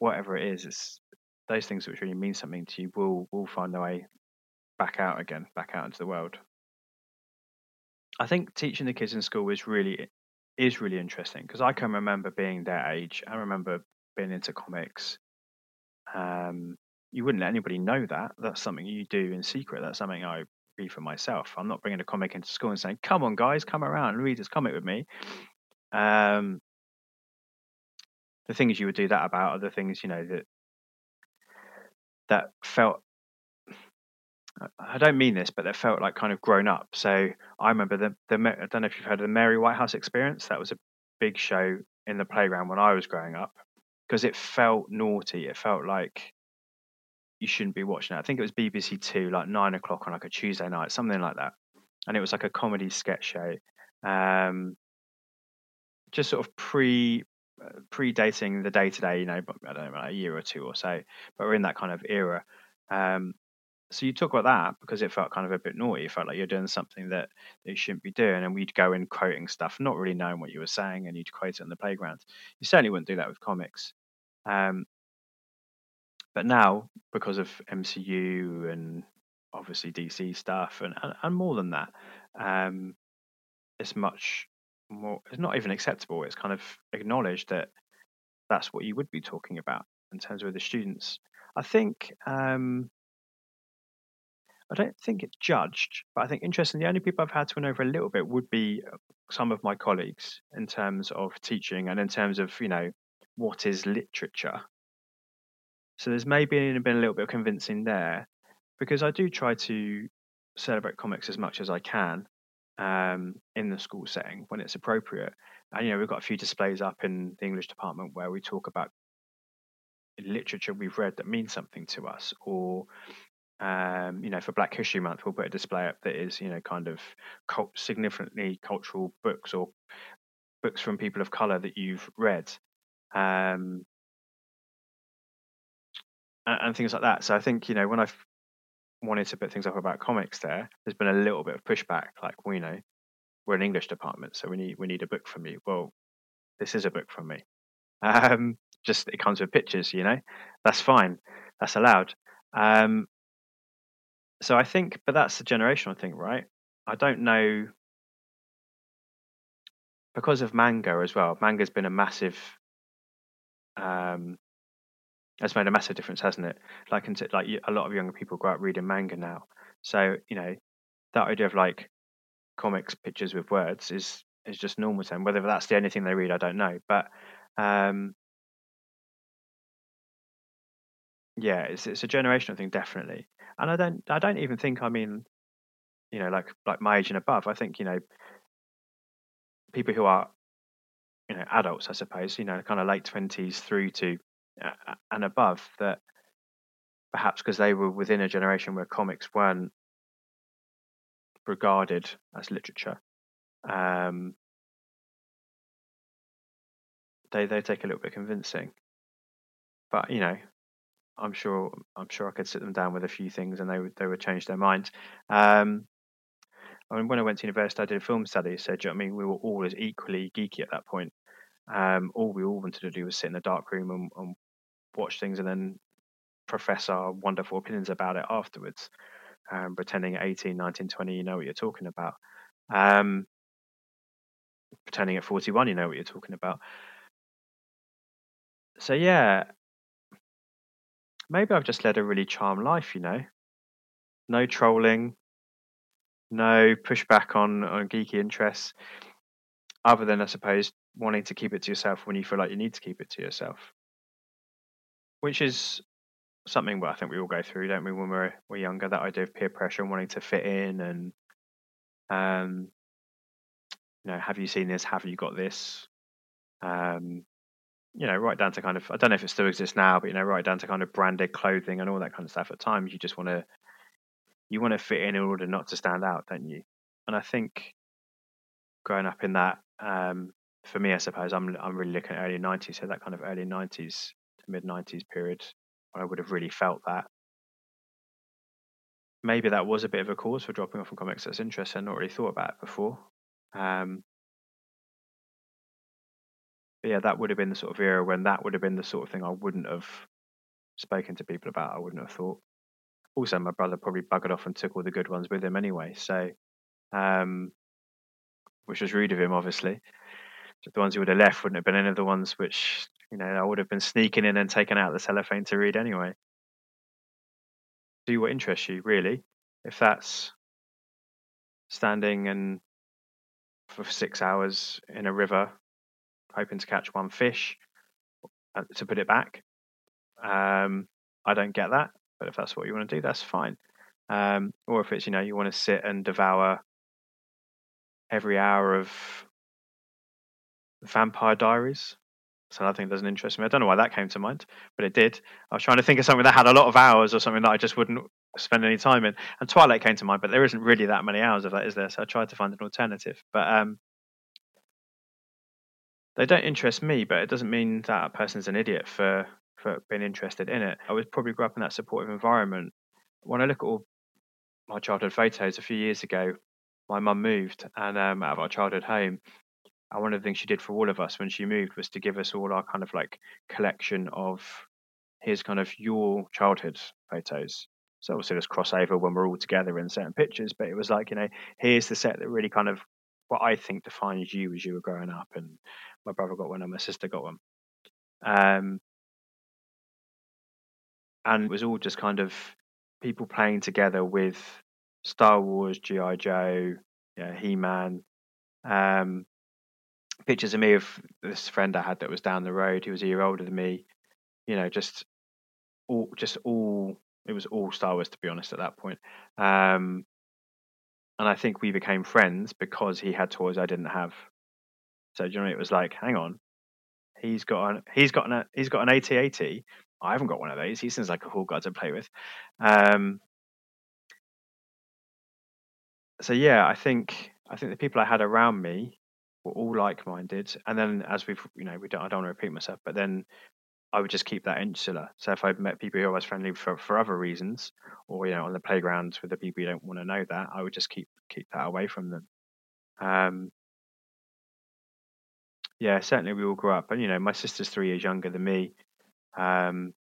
whatever it is it's those things which really mean something to you will will find their way back out again back out into the world. I think teaching the kids in school is really is really interesting because i can remember being their age. I remember being into comics. Um you wouldn't let anybody know that. That's something you do in secret. That's something i be for myself. I'm not bringing a comic into school and saying, "Come on, guys, come around and read this comic with me." Um, the things you would do that about are the things you know that that felt. I don't mean this, but that felt like kind of grown up. So I remember the the I don't know if you've heard of the Mary Whitehouse Experience. That was a big show in the playground when I was growing up because it felt naughty. It felt like you shouldn't be watching it. I think it was BBC Two, like nine o'clock on like a Tuesday night, something like that. And it was like a comedy sketch show, um, just sort of pre uh, predating The Day Today. You know, I don't know, like a year or two or so. But we're in that kind of era. Um, so you talk about that because it felt kind of a bit naughty. It felt like you're doing something that, that you shouldn't be doing. And we'd go in quoting stuff, not really knowing what you were saying, and you'd quote it on the playground. You certainly wouldn't do that with comics. Um, but now, because of MCU and obviously DC stuff, and, and, and more than that, um, it's much more, it's not even acceptable. It's kind of acknowledged that that's what you would be talking about in terms of the students. I think um, I don't think it's judged, but I think interesting. The only people I've had to win over a little bit would be uh, some of my colleagues in terms of teaching and in terms of you know what is literature. So there's maybe been a little bit of convincing there, because I do try to celebrate comics as much as I can um, in the school setting when it's appropriate. And you know we've got a few displays up in the English department where we talk about literature we've read that means something to us, or um, you know, for Black History Month, we'll put a display up that is, you know, kind of cult- significantly cultural books or books from people of color that you've read, um, and, and, things like that. So I think, you know, when I've wanted to put things up about comics, there, there's been a little bit of pushback. Like, well, you know, we're an English department, so we need we need a book from you. Well, this is a book from me. Um, just it comes with pictures, you know, that's fine, that's allowed. Um, so I think, but that's a generational thing, right? I don't know because of manga as well. Manga's been a massive, um, has made a massive difference, hasn't it? Like, like a lot of younger people grow up reading manga now. So you know, that idea of like comics, pictures with words is is just normal to them. Whether that's the only thing they read, I don't know. But um, yeah, it's it's a generational thing, definitely and I don't I don't even think I mean you know like like my age and above. I think you know people who are you know adults, I suppose, you know, kind of late twenties through to and above that perhaps because they were within a generation where comics weren't regarded as literature. Um, they they take a little bit convincing, but you know, I'm sure I'm sure I could sit them down with a few things and they would they would change their minds Um, I mean, when I went to university, I did film study. So, you know I mean, we were all as equally geeky at that point. Um, all we all wanted to do was sit in the dark room and, and, watch things, and then profess our wonderful opinions about it afterwards. Um, pretending at 18, 19, 20, you know what you're talking about. Um, pretending at 41, you know what you're talking about. So yeah, maybe I've just led a really charmed life, you know. No trolling, no pushback on on geeky interests, other than I suppose wanting to keep it to yourself when you feel like you need to keep it to yourself, which is something that I think we all go through, don't we? When we're we're younger, that idea of peer pressure and wanting to fit in, and um, you know, have you seen this? Have you got this? Um, you know, right down to kind of I don't know if it still exists now, but you know, right down to kind of branded clothing and all that kind of stuff. At times, you just want to you want to fit in in order not to stand out, don't you? And I think growing up in that, um, for me, I suppose I'm I'm really looking at early '90s, so that kind of early '90s to mid '90s period, I would have really felt that. Maybe that was a bit of a cause for dropping off from comics. That's interesting. I not really thought about it before. Um, yeah, that would have been the sort of era when that would have been the sort of thing I wouldn't have spoken to people about. I wouldn't have thought. Also, my brother probably buggered off and took all the good ones with him anyway. So, um, which was rude of him, obviously. The ones he would have left wouldn't have been any of the ones which you know I would have been sneaking in and taking out the cellophane to read anyway. Do what interests you, really. If that's standing and for six hours in a river hoping to catch one fish uh, to put it back. Um, I don't get that, but if that's what you want to do, that's fine. Um, or if it's you know you want to sit and devour every hour of Vampire Diaries. So I think doesn't interest me. I don't know why that came to mind, but it did. I was trying to think of something that had a lot of hours or something that I just wouldn't spend any time in. And Twilight came to mind, but there isn't really that many hours of that, is there? So I tried to find an alternative. But um, they don't interest me, but it doesn't mean that a person's an idiot for for being interested in it. I would probably grow up in that supportive environment when I look at all my childhood photos a few years ago, my mum moved and um, out of our childhood home. And one of the things she did for all of us when she moved was to give us all our kind of like collection of here's kind of your childhood photos. So obviously there's crossover when we're all together in certain pictures, but it was like, you know, here's the set that really kind of what I think defines you as you were growing up. And my brother got one and my sister got one. Um, and it was all just kind of people playing together with Star Wars, GI Joe, yeah, He Man. Um, pictures of me of this friend I had that was down the road. He was a year older than me. You know, just all, just all. It was all Star Wars, to be honest, at that point. Um, and I think we became friends because he had toys I didn't have. So know, it was like, hang on, he's got an he's got an he's got an AT-AT. I haven't got one of those. He seems like a cool guy to play with. Um, so yeah, I think I think the people I had around me were all like-minded, and then as we've you know we don't I don't want to repeat myself, but then I would just keep that insular. So if I met people who I was friendly for for other reasons, or you know on the playgrounds with the people you don't want to know that, I would just keep keep that away from them. Um, yeah, certainly we all grew up, and you know my sister's three years younger than me. Um,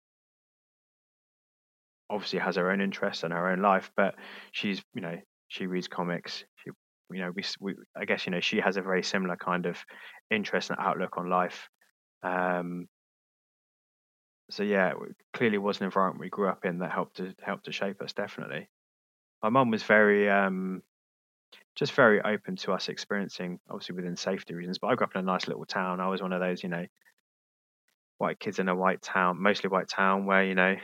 obviously has her own interests and her own life, but she's you know she reads comics. She, you know, we, we, I guess, you know, she has a very similar kind of interest and outlook on life. Um, so yeah, clearly was an environment we grew up in that helped to help to shape us. Definitely, my mum was very, um, just very open to us experiencing, obviously within safety reasons. But I grew up in a nice little town. I was one of those, you know, white kids in a white town, mostly white town, where you know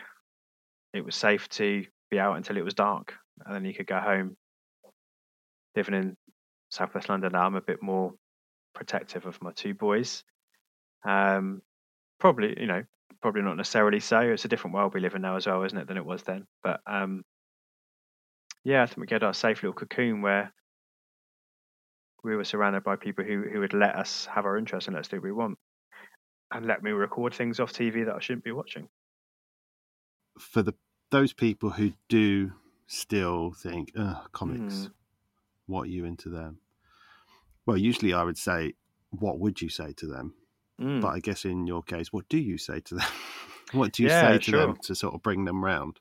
it was safe to be out until it was dark, and then you could go home living in southwest London now, I'm a bit more protective of my two boys. Um, probably, you know, probably not necessarily so. It's a different world we live in now as well, isn't it, than it was then? But um, yeah, I think we get our safe little cocoon where we were surrounded by people who who would let us have our interests and let us do what we want, and let me record things off TV that I shouldn't be watching. For the those people who do still think, comics, mm what are you into them? Well, usually I would say, what would you say to them? Mm. But I guess in your case, what do you say to them? what do you yeah, say to sure. them to sort of bring them round?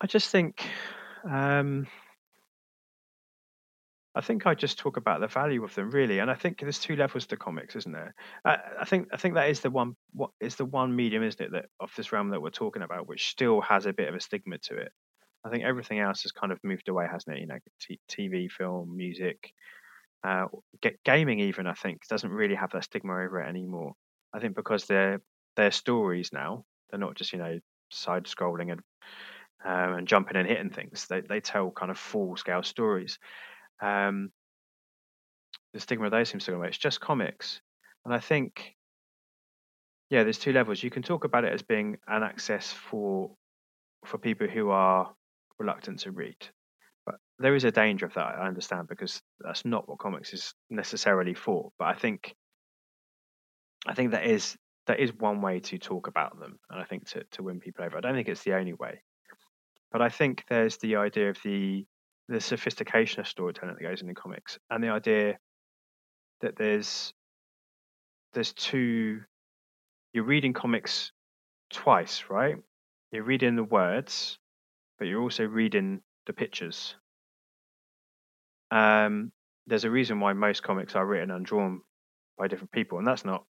I just think, um, I think I just talk about the value of them really, and I think there's two levels to comics, isn't there? I, I think I think that is the one what is the one medium, isn't it, that of this realm that we're talking about, which still has a bit of a stigma to it. I think everything else has kind of moved away, hasn't it? You know, t- TV, film, music, uh, gaming. Even I think doesn't really have that stigma over it anymore. I think because they're they're stories now. They're not just you know side scrolling and um, and jumping and hitting things. They they tell kind of full scale stories. Um, the stigma of those seems to go away. It's just comics, and I think yeah, there's two levels. You can talk about it as being an access for for people who are reluctant to read. But there is a danger of that, I understand, because that's not what comics is necessarily for. But I think I think that is that is one way to talk about them, and I think to, to win people over. I don't think it's the only way. But I think there's the idea of the the sophistication of storytelling that goes into comics, and the idea that there's there's two you're reading comics twice, right? You're reading the words but you're also reading the pictures. Um, there's a reason why most comics are written and drawn by different people, and that's not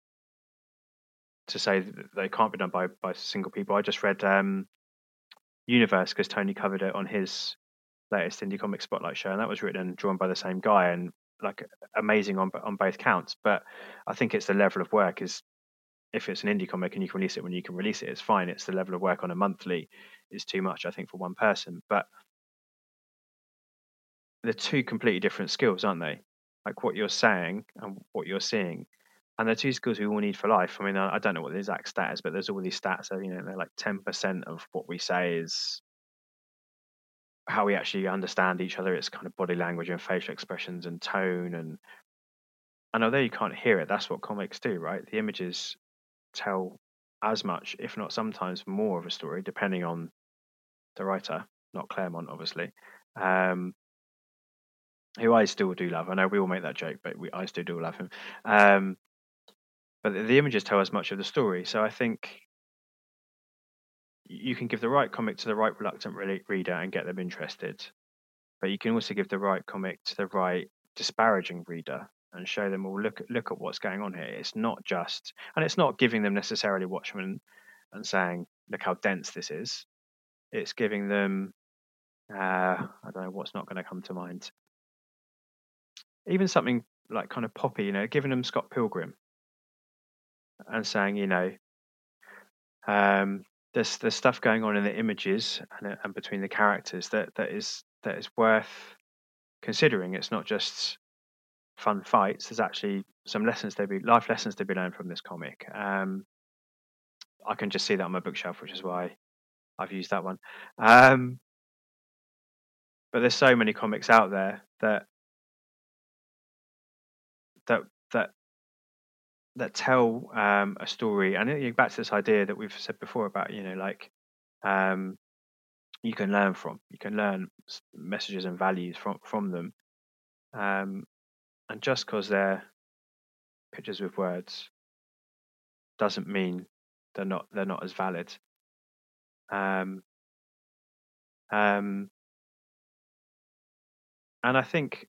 to say that they can't be done by by single people. I just read um, Universe because Tony covered it on his latest indie comic spotlight show, and that was written and drawn by the same guy, and like amazing on on both counts. But I think it's the level of work is if it's an indie comic and you can release it when you can release it, it's fine. It's the level of work on a monthly is too much, I think, for one person. But they're two completely different skills, aren't they? Like what you're saying and what you're seeing. And they're two skills we all need for life. I mean, I, don't know what the exact stat is, but there's all these stats. Of, you know, they're like 10% of what we say is how we actually understand each other. It's kind of body language and facial expressions and tone. And and although you can't hear it, that's what comics do, right? The images tell as much, if not sometimes more of a story, depending on the writer, not Claremont, obviously. Um, who I still do love. I know we all make that joke, but we, I still do love him. Um, but the, the images tell us much of the story. So I think you can give the right comic to the right reluctant reader and get them interested, but you can also give the right comic to the right disparaging reader and show them, well, look look at what's going on here. It's not just, and it's not giving them necessarily Watchmen and saying, look how dense this is. It's giving them, uh, I don't know what's not going to come to mind. Even something like kind of poppy, you know, giving them Scott Pilgrim and saying, you know, um, there's there's stuff going on in the images and, uh, and between the characters that that is that is worth considering. It's not just fun fights. There's actually some lessons to be life lessons to be learned from this comic. Um, I can just see that on my bookshelf, which is why I've used that one. Um, but there's so many comics out there that that that that tell um, a story, and back to this idea that we've said before about you know like um, you can learn from, you can learn messages and values from from them, um, and just because they're pictures with words doesn't mean they're not they're not as valid. Um, um, and I think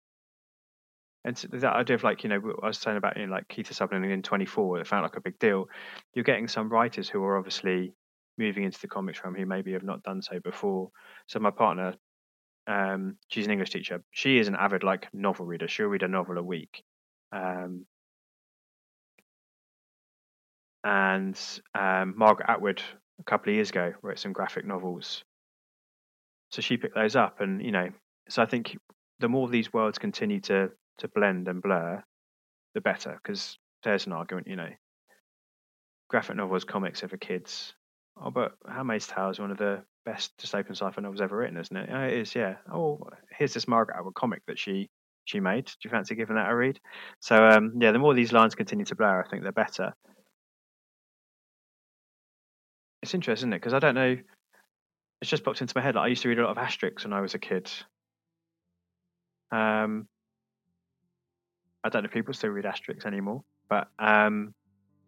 and that idea of like, you know, I was saying about, you know, like Kiefer Sutherland in 24, it felt like a big deal. You're getting some writers who are obviously moving into the comics realm who maybe have not done so before. So my partner, um, she's an English teacher. She is an avid like novel reader. She'll read a novel a week. Um, and um, Margaret Atwood a couple of years ago wrote some graphic novels. So she picked those up, and you know, so I think the more these worlds continue to to blend and blur, the better. Because there's an argument, you know, graphic novels, comics are for kids. Oh, but Handmaid's Tale is one of the best dystopian sci-fi novels ever written, isn't it? Oh, it is, yeah. Oh, here's this Margaret Atwood comic that she she made. Do you fancy giving that a read? So, um, yeah, the more these lines continue to blur, I think the better. It's interesting, isn't it? Because I don't know. It's just popped into my head. Like I used to read a lot of Asterix when I was a kid. Um, I don't know if people still read Asterix anymore, but um,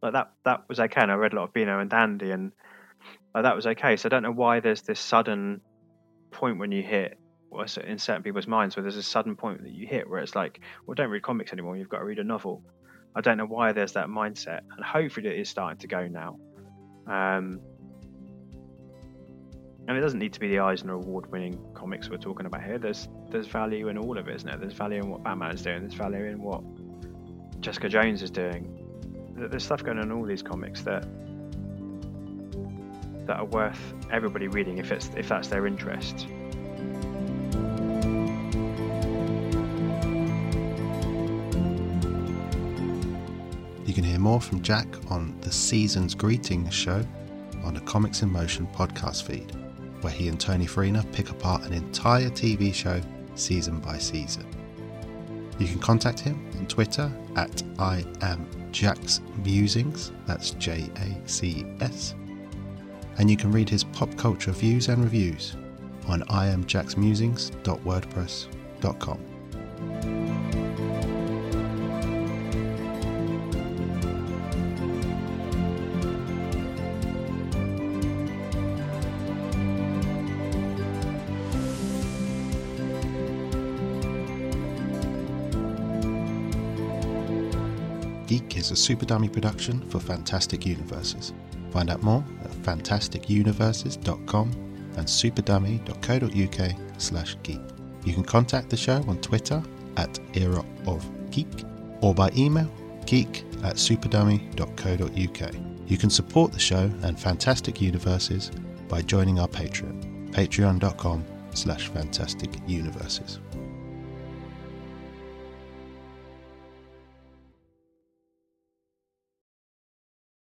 like that that was okay. And I read a lot of Beano and Dandy, and like, that was okay. So I don't know why there's this sudden point when you hit well, in certain people's minds where there's a sudden point that you hit where it's like, well, don't read comics anymore. You've got to read a novel. I don't know why there's that mindset, and hopefully it is starting to go now. Um, and it doesn't need to be the Eisner Award-winning comics we're talking about here. There's there's value in all of it, isn't there? There's value in what Batman is doing. There's value in what Jessica Jones is doing. There's stuff going on in all these comics that that are worth everybody reading if it's if that's their interest. You can hear more from Jac on the Season's Greetings show on the Comics in Motion podcast feed where he and Tony Farina pick apart an entire TV show season by season. You can contact him on Twitter at I am Jac's Musings, that's J A C S, and you can read his pop culture views and reviews on iamjacsmusings.wordpress.com. Geek is a Super Dummy production for Fantastic Universes. Find out more fantasticuniverses.com and superdummy.co.uk slash geek. You can contact the show on Twitter at Era of Geek or by email geek at superdummy.co.uk. You can support the show and Fantastic Universes by joining our Patreon, patreon.com slash fantastic universes.